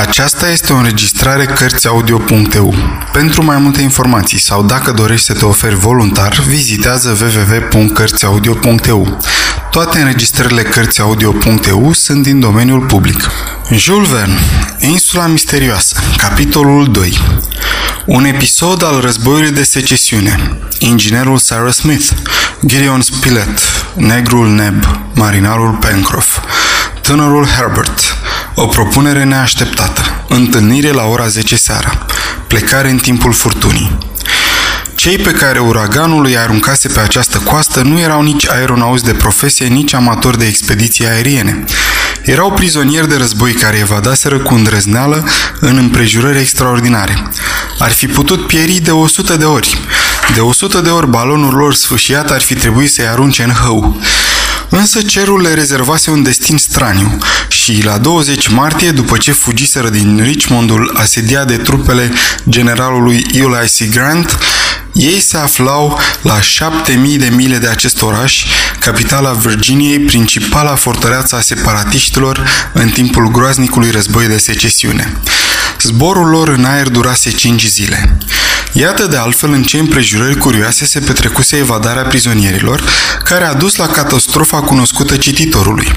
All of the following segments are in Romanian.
Aceasta este o înregistrare Cărțiaudio.eu. Pentru mai multe informații sau dacă dorești să te oferi voluntar, vizitează www.cărțiaudio.eu. Toate înregistrările Cărțiaudio.eu sunt din domeniul public. Jules Verne, Insula Misterioasă, capitolul 2 Un episod al războiului de secesiune Inginerul Sarah Smith Gideon Spilett Negrul Neb Marinarul Pencroff Tânărul Herbert o propunere neașteptată. Întâlnire la ora 10 seara. Plecare în timpul furtunii. Cei pe care uraganul îi aruncase pe această coastă nu erau nici aeronauți de profesie, nici amatori de expediții aeriene. Erau prizonieri de război care evadaseră cu îndrăzneală în împrejurări extraordinare. Ar fi putut pieri de 100 de ori. De 100 de ori balonul lor sfâșiat ar fi trebuit să-i arunce în hău. Însă cerul le rezervase un destin straniu și la 20 martie, după ce fugiseră din Richmondul asediat de trupele generalului Ulysses Grant, ei se aflau la 7000 de mile de acest oraș, capitala Virginiei, principala fortăreață a separatiștilor în timpul groaznicului război de secesiune. Zborul lor în aer durase 5 zile. Iată de altfel în ce împrejurări curioase se petrecuse evadarea prizonierilor, care a dus la catastrofa cunoscută cititorului.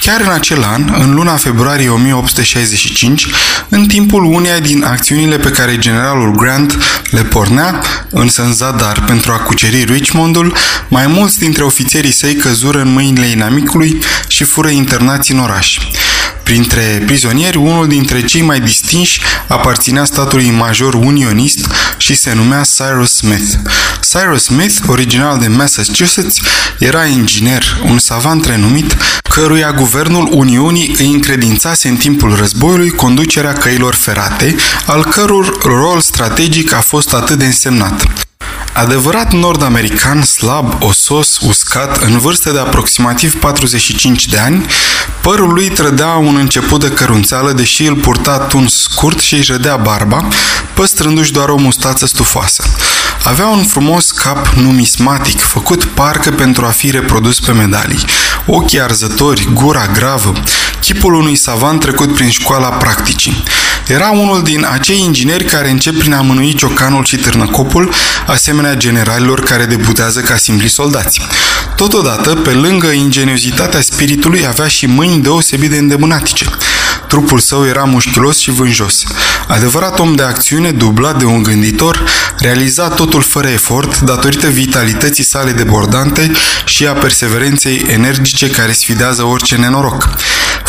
Chiar în acel an, în luna februarie 1865, în timpul uneia din acțiunile pe care generalul Grant le pornea, însă în zadar pentru a cuceri Richmondul, mai mulți dintre ofițerii săi căzură în mâinile inamicului și fură internați în oraș. Printre prizonieri, unul dintre cei mai distinși aparținea statului major unionist și se numea Cyrus Smith. Cyrus Smith, original de Massachusetts, era inginer, un savant renumit, căruia guvernul Uniunii îi încredințase în timpul războiului conducerea căilor ferate, al căror rol strategic a fost atât de însemnat. Adevărat nord-american, slab, osos, uscat, în vârstă de aproximativ 45 de ani, părul lui trădea un început de cărunțeală, deși îl purta tuns scurt și își rădea barba, păstrându-și doar o mustață stufoasă. Avea un frumos cap numismatic, făcut parcă pentru a fi reprodus pe medalii, ochii arzători, gura gravă, chipul unui savant trecut prin școala practicii. Era unul din acei ingineri care încep prin a mânui ciocanul și târnăcopul, asemenea generalilor care debutează ca simpli soldați. Totodată, pe lângă ingeniozitatea spiritului, avea și mâini deosebit de îndemânatice. Trupul său era mușchiulos și vânjos. Adevărat om de acțiune, dublat de un gânditor, realiza totul fără efort, datorită vitalității sale debordante și a perseverenței energice care sfidează orice nenoroc.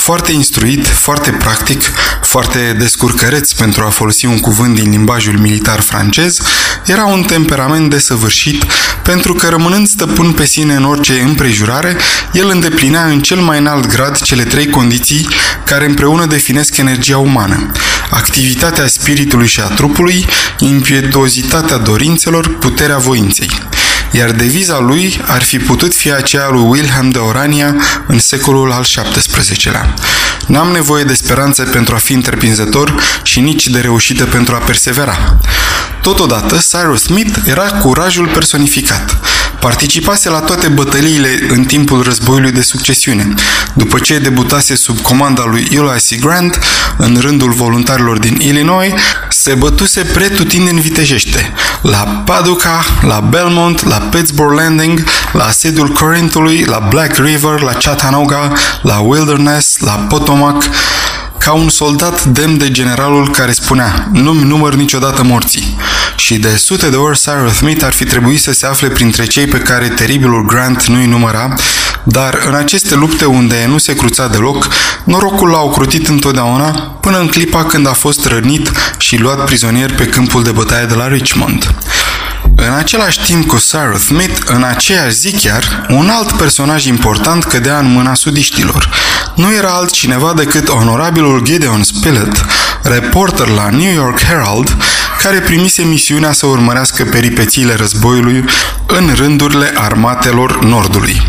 Foarte instruit, foarte practic, foarte descurcăreț pentru a folosi un cuvânt din limbajul militar francez, era un temperament desăvârșit, pentru că rămânând stăpân pe sine în orice împrejurare, el îndeplinea în cel mai înalt grad cele trei condiții care împreună definesc energia umană. Activitatea spiritului și a trupului, impietuozitatea dorințelor, puterea voinței iar deviza lui ar fi putut fi aceea lui Wilhelm de Orania în secolul al XVII-lea. N-am nevoie de speranță pentru a fi întreprinzător și nici de reușită pentru a persevera. Totodată, Cyrus Smith era curajul personificat. Participase la toate bătăliile în timpul războiului de succesiune. După ce debutase sub comanda lui Ulysses Grant, în rândul voluntarilor din Illinois, se bătuse pretutindeni vitejește. La Paducah, la Belmont, la Pittsburgh Landing, la asediul Corinthului, la Black River, la Chattanooga, la Wilderness, la Potomac, ca un soldat demn de generalul care spunea nu-mi număr niciodată morții. Și de sute de ori Cyrus Smith ar fi trebuit să se afle printre cei pe care teribilul Grant nu-i număra, dar în aceste lupte unde nu se cruța deloc, norocul l-a ocrutit întotdeauna până în clipa când a fost rănit și luat prizonier pe câmpul de bătaie de la Richmond. În același timp cu Cyrus Smith, în aceeași zi chiar, un alt personaj important cădea în mâna sudiștilor. Nu era altcineva decât onorabilul Gideon Spilett, reporter la New York Herald, care primise misiunea să urmărească peripețiile războiului în rândurile armatelor Nordului.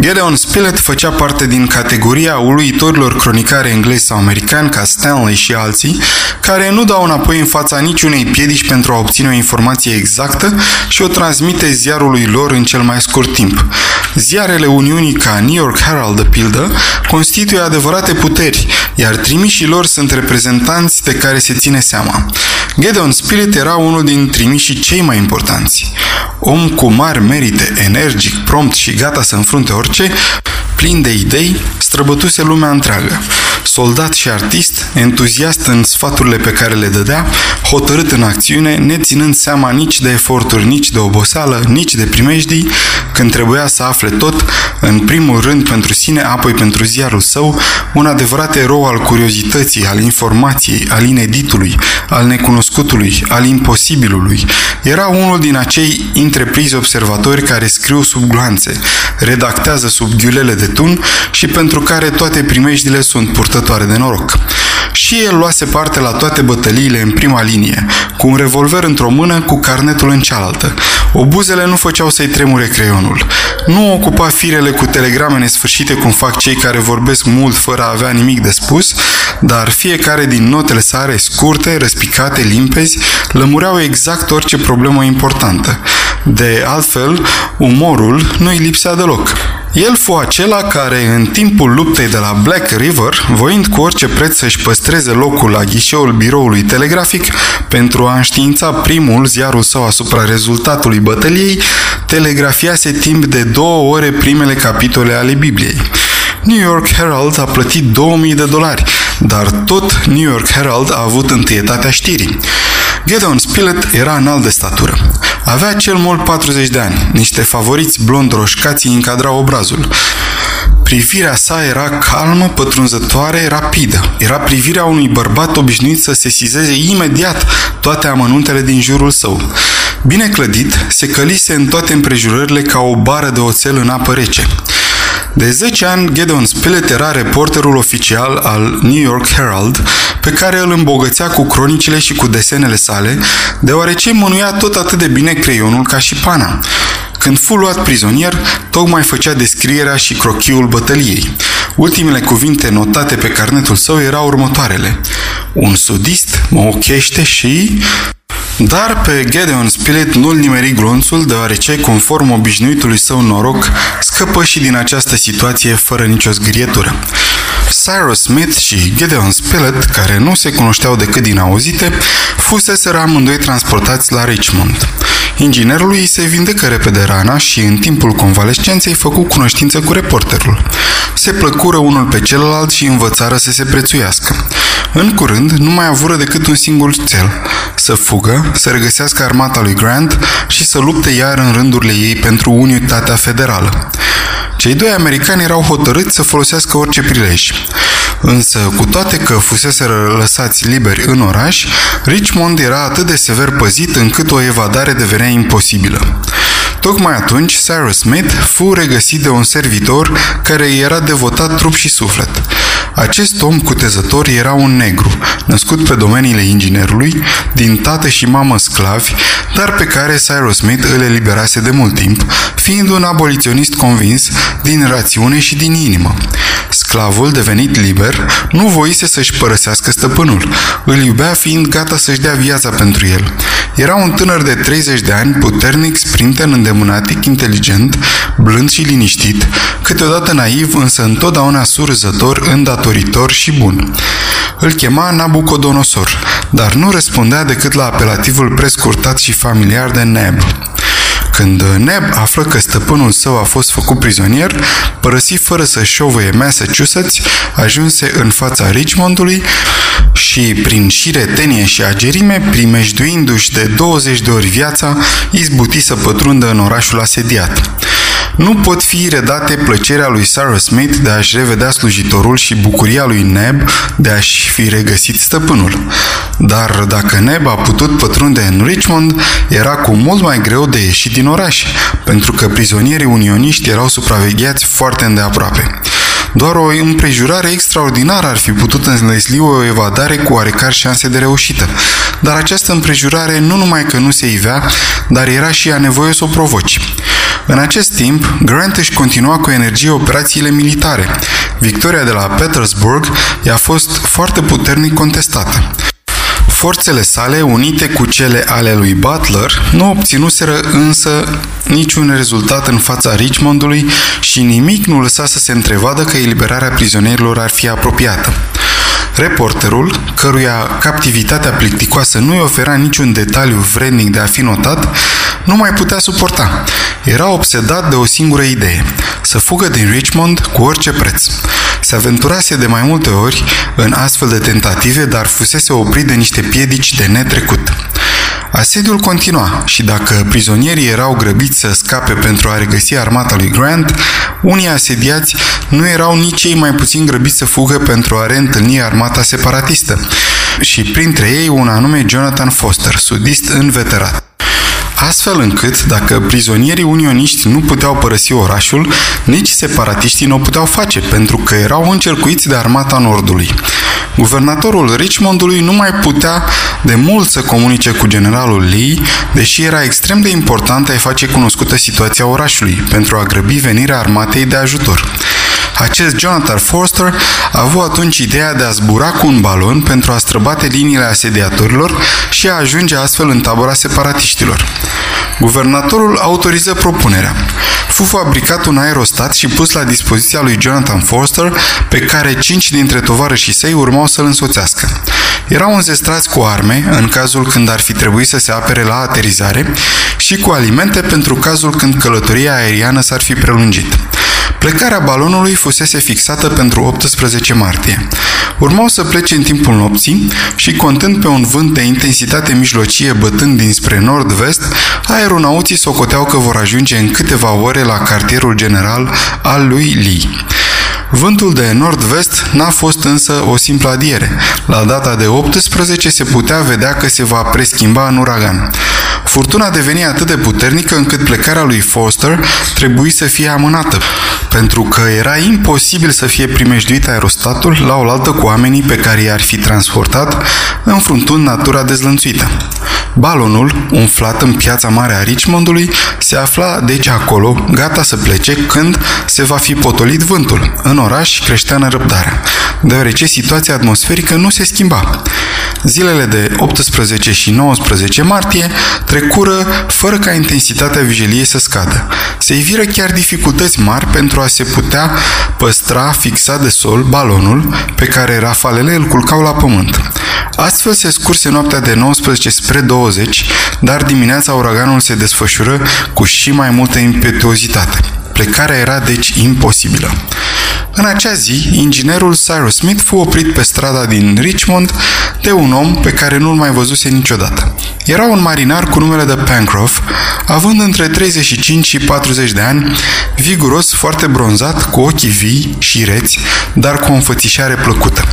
Gideon Spilett făcea parte din categoria uluitorilor cronicare englezi sau americani ca Stanley și alții, care nu dau înapoi în fața niciunei piedici pentru a obține o informație exactă și o transmite ziarului lor în cel mai scurt timp. Ziarele Uniunii ca New York Herald, de pildă, constituie adevărate puteri, iar trimișii lor sunt reprezentanți de care se ține seama. Gedeon Spilett era unul din trimișii cei mai importanți. Om cu mari merite, energic, prompt și gata să înfrunte orice, plin de idei, străbătuse lumea întreagă. Soldat și artist, entuziast în sfaturile pe care le dădea, hotărât în acțiune, neținând seama nici de eforturi, nici de oboseală, nici de primejdii, când trebuia să afle tot, în primul rând pentru sine, apoi pentru ziarul său, un adevărat erou al curiozității, al informației, al ineditului, al necunoscutului, al imposibilului. Era unul din acei întreprizi observatori care scriu sub gloanțe, redactează sub ghiulele de tun și pentru care toate primejdile sunt purtătoare de noroc. Și el luase parte la toate bătăliile în prima linie, cu un revolver într-o mână, cu carnetul în cealaltă. Obuzele nu făceau să-i tremure creionul. Nu ocupa firele cu telegrame nesfârșite cum fac cei care vorbesc mult fără a avea nimic de spus, dar fiecare din notele sale, scurte, răspicate, limpezi, lămureau exact orice problemă importantă. De altfel, umorul nu-i lipsea deloc. El fu acela care, în timpul luptei de la Black River, voind cu orice preț să-și păstreze locul la ghișeul biroului telegrafic pentru a înștiința primul ziarul său asupra rezultatului bătăliei, telegrafiase timp de două ore primele capitole ale Bibliei. New York Herald a plătit 2000 de dolari, dar tot New York Herald a avut întâietatea știrii. Gedeon Spilett era înalt de statură. Avea cel mult 40 de ani. Niște favoriți blond roșcați îi încadrau obrazul. Privirea sa era calmă, pătrunzătoare, rapidă. Era privirea unui bărbat obișnuit să sesizeze imediat toate amănuntele din jurul său. Bine clădit, se călise în toate împrejurările ca o bară de oțel în apă rece. De 10 ani, Gideon Spilett era reporterul oficial al New York Herald, pe care îl îmbogățea cu cronicile și cu desenele sale, deoarece mânuia tot atât de bine creionul ca și pana. Când fu luat prizonier, tocmai făcea descrierea și crochiul bătăliei. Ultimele cuvinte notate pe carnetul său erau următoarele. Un sudist mă ochește și... Dar pe Gedeon Spilett nu-l nimeri glonțul, deoarece, conform obișnuitului său noroc, scăpă și din această situație fără nicio zgârietură. Cyrus Smith și Gedeon Spilett, care nu se cunoșteau decât din auzite, fuseseră amândoi transportați la Richmond. Inginerului se vindecă repede rana și în timpul convalescenței făcu cunoștință cu reporterul. Se plăcură unul pe celălalt și învățară să se prețuiască. În curând, nu mai avură decât un singur cel, să fugă, să regăsească armata lui Grant și să lupte iar în rândurile ei pentru unitatea federală. Cei doi americani erau hotărâți să folosească orice prilej. Însă, cu toate că fusese lăsați liberi în oraș, Richmond era atât de sever păzit încât o evadare devenea imposibilă. Tocmai atunci, Cyrus Smith fu regăsit de un servitor care îi era devotat trup și suflet. Acest om cutezător era un negru, născut pe domeniile inginerului, din tată și mamă sclavi, dar pe care Cyrus Smith îl eliberase de mult timp, fiind un aboliționist convins din rațiune și din inimă. Sclavul, devenit liber, nu voise să-și părăsească stăpânul. Îl iubea fiind gata să-și dea viața pentru el. Era un tânăr de 30 de ani, puternic, sprinten, îndemânatic, inteligent, blând și liniștit, câteodată naiv, însă întotdeauna surzător, îndatoritor și bun. Îl chema Nabucodonosor, dar nu răspundea decât la apelativul prescurtat și familiar de Neb. Când Neb află că stăpânul său a fost făcut prizonier, părăsi fără să șovăie Massachusetts, ajunse în fața Richmondului și, prin șire tenie și agerime, primejduindu-și de 20 de ori viața, izbuti să pătrundă în orașul asediat. Nu pot fi redate plăcerea lui Sarah Smith de a-și revedea slujitorul și bucuria lui Neb de a-și fi regăsit stăpânul. Dar dacă Neb a putut pătrunde în Richmond, era cu mult mai greu de ieșit din oraș, pentru că prizonierii unioniști erau supravegheați foarte îndeaproape. Doar o împrejurare extraordinară ar fi putut înlesli o evadare cu oarecare șanse de reușită. Dar această împrejurare nu numai că nu se ivea, dar era și a nevoie să o provoci. În acest timp, Grant își continua cu energie operațiile militare. Victoria de la Petersburg i-a fost foarte puternic contestată. Forțele sale, unite cu cele ale lui Butler, nu obținuseră însă niciun rezultat în fața Richmondului și nimic nu lăsa să se întrevadă că eliberarea prizonierilor ar fi apropiată. Reporterul, căruia captivitatea plicticoasă nu-i ofera niciun detaliu vrednic de a fi notat, nu mai putea suporta. Era obsedat de o singură idee, să fugă din Richmond cu orice preț. Se aventurase de mai multe ori în astfel de tentative, dar fusese oprit de niște piedici de netrecut. Asediul continua și dacă prizonierii erau grăbiți să scape pentru a regăsi armata lui Grant, unii asediați nu erau nici cei mai puțin grăbiți să fugă pentru a reîntâlni armata separatistă și printre ei un anume Jonathan Foster, sudist înveterat astfel încât, dacă prizonierii unioniști nu puteau părăsi orașul, nici separatiștii nu o puteau face, pentru că erau încercuiți de armata Nordului. Guvernatorul Richmondului nu mai putea de mult să comunice cu generalul Lee, deși era extrem de important a-i face cunoscută situația orașului, pentru a grăbi venirea armatei de ajutor. Acest Jonathan Forster a avut atunci ideea de a zbura cu un balon pentru a străbate liniile asediatorilor și a ajunge astfel în tabăra separatiștilor. Guvernatorul autoriză propunerea. Fu fabricat un aerostat și pus la dispoziția lui Jonathan Forster, pe care cinci dintre tovarășii săi urmau să-l însoțească. Erau înzestrați cu arme, în cazul când ar fi trebuit să se apere la aterizare, și cu alimente pentru cazul când călătoria aeriană s-ar fi prelungit. Plecarea balonului fusese fixată pentru 18 martie. Urmau să plece în timpul nopții și, contând pe un vânt de intensitate mijlocie bătând dinspre nord-vest, aeronauții socoteau că vor ajunge în câteva ore la cartierul general al lui Lee. Vântul de nord-vest n-a fost însă o simplă adiere. La data de 18 se putea vedea că se va preschimba în uragan. Furtuna deveni atât de puternică încât plecarea lui Foster trebuie să fie amânată, pentru că era imposibil să fie primejduit aerostatul la oaltă cu oamenii pe care i-ar fi transportat, înfruntând natura dezlănțuită. Balonul, umflat în piața mare a Richmondului, se afla deci acolo, gata să plece când se va fi potolit vântul. În oraș creștea nerăbdarea, deoarece situația atmosferică nu se schimba. Zilele de 18 și 19 martie trecură fără ca intensitatea vigiliei să scadă. Se iviră chiar dificultăți mari pentru a se putea păstra fixat de sol balonul pe care rafalele îl culcau la pământ. Astfel se scurse noaptea de 19 spre 20, dar dimineața uraganul se desfășură cu și mai multă impetuozitate. Plecarea era deci imposibilă. În acea zi, inginerul Cyrus Smith fu oprit pe strada din Richmond de un om pe care nu-l mai văzuse niciodată. Era un marinar cu numele de Pencroff, având între 35 și 40 de ani, viguros, foarte bronzat, cu ochii vii și reți, dar cu o înfățișare plăcută.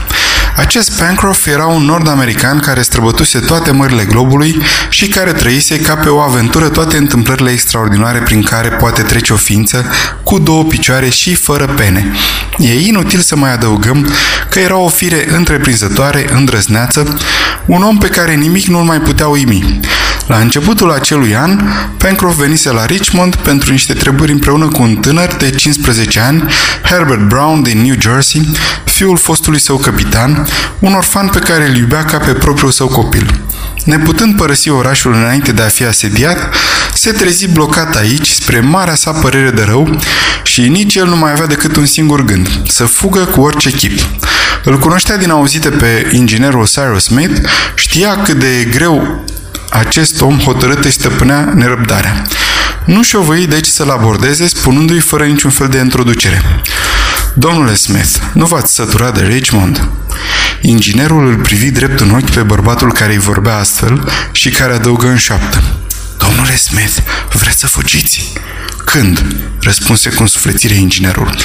Acest Pencroff era un nord-american care străbătuse toate mările globului și care trăise ca pe o aventură toate întâmplările extraordinare prin care poate trece o ființă cu două picioare și fără pene. E inutil să mai adăugăm că era o fire întreprinzătoare, îndrăzneață, un om pe care nimic nu-l mai putea uimi. La începutul acelui an, Pencroff venise la Richmond pentru niște treburi împreună cu un tânăr de 15 ani, Herbert Brown din New Jersey, fiul fostului său capitan, un orfan pe care îl iubea ca pe propriul său copil. Neputând părăsi orașul înainte de a fi asediat, se trezi blocat aici spre marea sa părere de rău și nici el nu mai avea decât un singur gând, să fugă cu orice chip. Îl cunoștea din auzite pe inginerul Cyrus Smith, știa cât de greu acest om hotărât îi stăpânea nerăbdarea. Nu și-o voi deci să-l abordeze, spunându-i fără niciun fel de introducere. Domnule Smith, nu v-ați săturat de Richmond? Inginerul îl privi drept în ochi pe bărbatul care îi vorbea astfel și care adăugă în șoaptă. Domnule Smith, vreți să fugiți? Când? Răspunse cu însuflețire inginerul.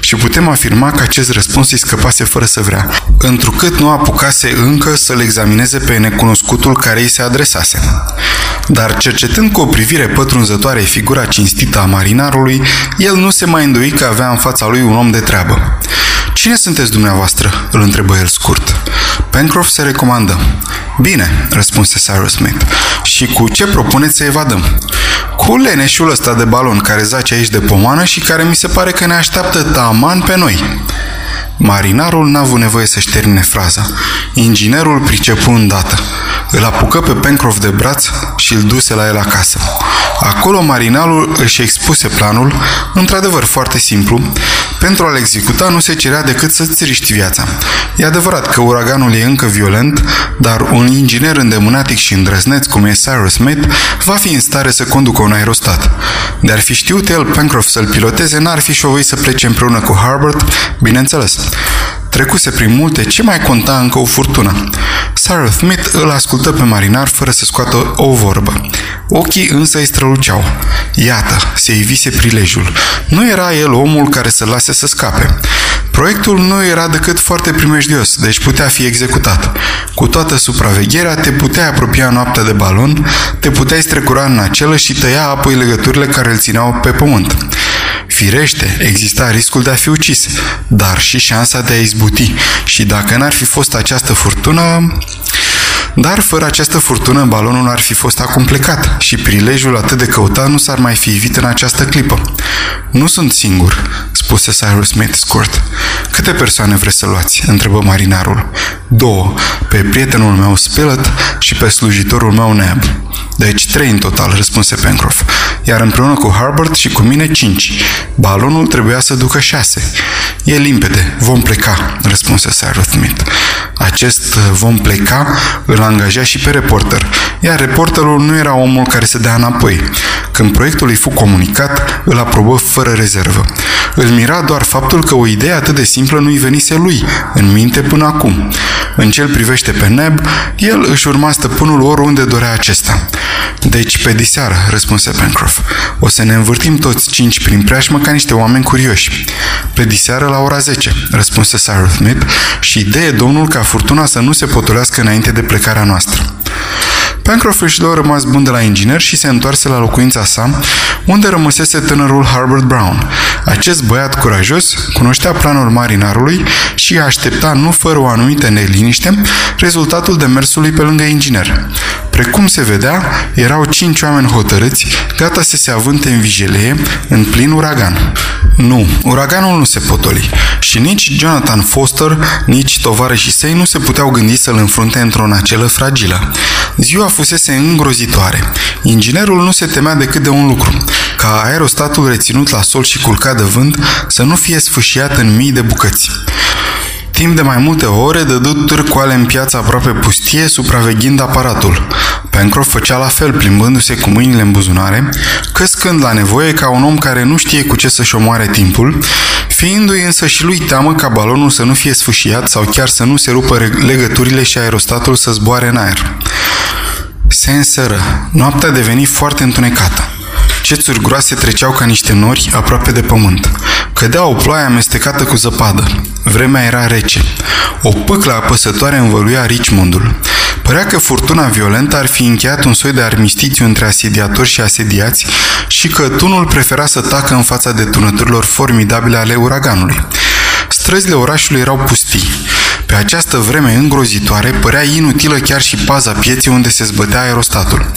Și putem afirma că acest răspuns îi scăpase fără să vrea, întrucât nu apucase încă să-l examineze pe necunoscutul care îi se adresase. Dar cercetând cu o privire pătrunzătoare figura cinstită a marinarului, el nu se mai îndoi că avea în fața lui un om de treabă. Cine sunteți dumneavoastră?" îl întrebă el scurt. Pencroff se recomandă. Bine, răspunse Cyrus Smith. Și cu ce propuneți să evadăm? Cu leneșul ăsta de balon care zace aici de pomană și care mi se pare că ne așteaptă taman pe noi. Marinarul n-a avut nevoie să-și termine fraza. Inginerul pricepu îndată. îl apucă pe Pencroff de braț și îl duse la el acasă. Acolo marinalul își expuse planul, într-adevăr foarte simplu. Pentru a-l executa nu se cerea decât să-ți riști viața. E adevărat că uraganul e încă violent, dar un inginer îndemânatic și îndrăzneț cum e Cyrus Smith va fi în stare să conducă un aerostat. De-ar fi știut el Pencroff să-l piloteze, n-ar fi șovăit să plece împreună cu Harbert, bineînțeles. Trecuse prin multe, ce mai conta încă o furtună? Cyrus Smith îl ascultă pe marinar fără să scoată o vorbă. Ochii însă îi străluceau. Iată, se ivise prilejul. Nu era el omul care să lase să scape. Proiectul nu era decât foarte primejdios, deci putea fi executat. Cu toată supravegherea, te puteai apropia noaptea de balon, te puteai strecura în acelă și tăia apoi legăturile care îl țineau pe pământ. Firește, exista riscul de a fi ucis, dar și șansa de a izbuti. Și dacă n-ar fi fost această furtună, dar fără această furtună, balonul ar fi fost acum plecat și prilejul atât de căutat nu s-ar mai fi evit în această clipă. Nu sunt singur, spuse Cyrus Smith scurt. Câte persoane vreți să luați? întrebă marinarul. Două, pe prietenul meu Spilett și pe slujitorul meu Neb. Deci trei în total, răspunse Pencroff. Iar împreună cu Harbert și cu mine cinci. Balonul trebuia să ducă șase. E limpede, vom pleca, răspunse Cyrus Smith. Acest uh, vom pleca îl angaja și pe reporter, iar reporterul nu era omul care se dea înapoi. Când proiectul îi fu comunicat, îl aprobă fără rezervă. Îl mira doar faptul că o idee atât de simplă nu-i venise lui, în minte până acum. În ce privește pe Neb, el își urma stăpânul oriunde dorea acesta. Deci, pe diseară, răspunse Pencroff. O să ne învârtim toți cinci prin preajmă ca niște oameni curioși. Pe diseară la ora 10, răspunse Cyrus Smith și idee domnul ca furtuna să nu se potolească înainte de plecarea noastră. Pencroff își luă rămas bun de la inginer și se întoarse la locuința sa, unde rămăsese tânărul Harbert Brown. Acest băiat curajos cunoștea planul marinarului și aștepta, nu fără o anumită neliniște, rezultatul demersului pe lângă inginer. Precum se vedea, erau cinci oameni hotărâți, gata să se avânte în vigilie, în plin uragan. Nu, uraganul nu se potoli. Și nici Jonathan Foster, nici tovarășii săi nu se puteau gândi să-l înfrunte într-o nacelă fragilă. Ziua fusese îngrozitoare. Inginerul nu se temea decât de un lucru, ca aerostatul reținut la sol și culcat de vânt să nu fie sfâșiat în mii de bucăți. Timp de mai multe ore dădu târcoale în piața aproape pustie, supraveghind aparatul. Pencroff făcea la fel, plimbându-se cu mâinile în buzunare, căscând la nevoie ca un om care nu știe cu ce să-și omoare timpul, fiindu-i însă și lui teamă ca balonul să nu fie sfâșiat sau chiar să nu se rupă legăturile și aerostatul să zboare în aer. Se însără. Noaptea deveni foarte întunecată. Cețuri groase treceau ca niște nori aproape de pământ. Cădea o ploaie amestecată cu zăpadă. Vremea era rece. O pâclă apăsătoare învăluia Richmondul. Părea că furtuna violentă ar fi încheiat un soi de armistițiu între asediatori și asediați și că tunul prefera să tacă în fața detunăturilor formidabile ale uraganului. Străzile orașului erau pustii. Pe această vreme îngrozitoare părea inutilă chiar și paza pieții unde se zbătea aerostatul.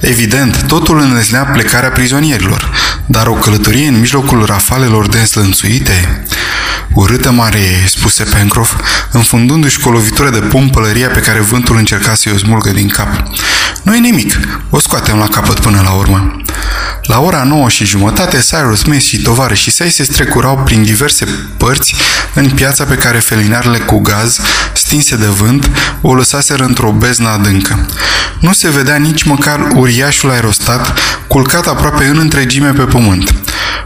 Evident, totul înlesnea plecarea prizonierilor, dar o călătorie în mijlocul rafalelor înslănțuite? Urâtă mare spuse Pencroff, înfundându-și cu o lovitură de pum pălăria pe care vântul încerca să-i o smulgă din cap. Nu e nimic, o scoatem la capăt până la urmă. La ora nouă și jumătate, Cyrus Smith și tovarășii săi se strecurau prin diverse părți în piața pe care felinarele cu gaz, stinse de vânt, o lăsaseră într-o beznă adâncă. Nu se vedea nici măcar uriașul aerostat, culcat aproape în întregime pe pământ.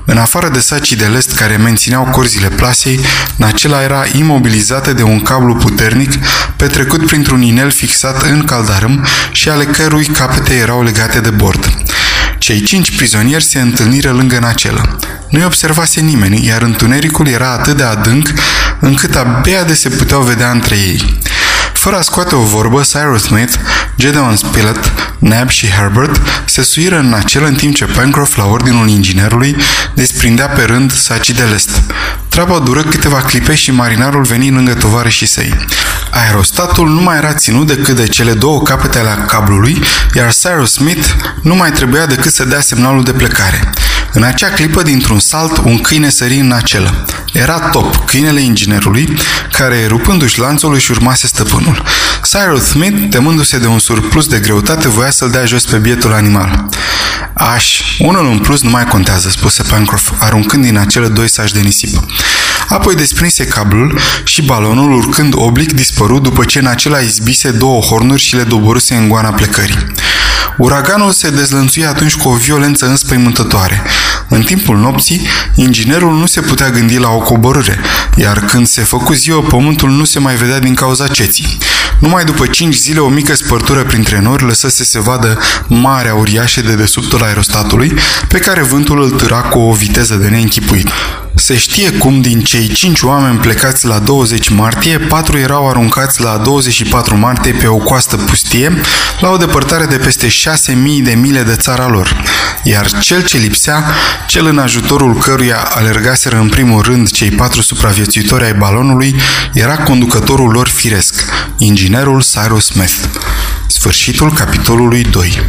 În afară de sacii de lest care mențineau corzile plasei, nacela era imobilizată de un cablu puternic petrecut printr-un inel fixat în caldarâm și ale cărui capete erau legate de bord. Cei cinci prizonieri se întâlniră lângă nacelă. Nu-i observase nimeni, iar întunericul era atât de adânc încât abia de se puteau vedea între ei. Fără a scoate o vorbă, Cyrus Smith, Gedeon Spilett, Nab și Herbert se suiră în acel în timp ce Pencroff, la ordinul inginerului, desprindea pe rând sacii de lest. Treaba dură câteva clipe și marinarul veni lângă tovarășii săi. Aerostatul nu mai era ținut decât de cele două capete ale cablului, iar Cyrus Smith nu mai trebuia decât să dea semnalul de plecare. În acea clipă, dintr-un salt, un câine sări în acelă. Era Top, câinele inginerului, care, rupându-și lanțul, își urmase stăpânul. Cyrus Smith, temându-se de un surplus de greutate, voia să-l dea jos pe bietul animal. Aș, unul în plus nu mai contează, spuse Pencroff, aruncând din acele doi saci de nisip. Apoi desprinse cablul și balonul, urcând oblic, dispăru după ce în acela izbise două hornuri și le doboruse în goana plecării. Uraganul se dezlănțuia atunci cu o violență înspăimântătoare. În timpul nopții, inginerul nu se putea gândi la o coborâre, iar când se făcu ziua, pământul nu se mai vedea din cauza ceții. Numai după cinci zile, o mică spărtură printre nori lăsă să se vadă marea uriașă de desubtul aerostatului, pe care vântul îl târa cu o viteză de neînchipuit. Se știe cum din cei cinci oameni plecați la 20 martie, patru erau aruncați la 24 martie pe o coastă pustie, la o depărtare de peste 6.000 de mile de țara lor. Iar cel ce lipsea, cel în ajutorul căruia alergaseră în primul rând cei patru supraviețuitori ai balonului, era conducătorul lor firesc, inginerul Cyrus Smith. Sfârșitul capitolului 2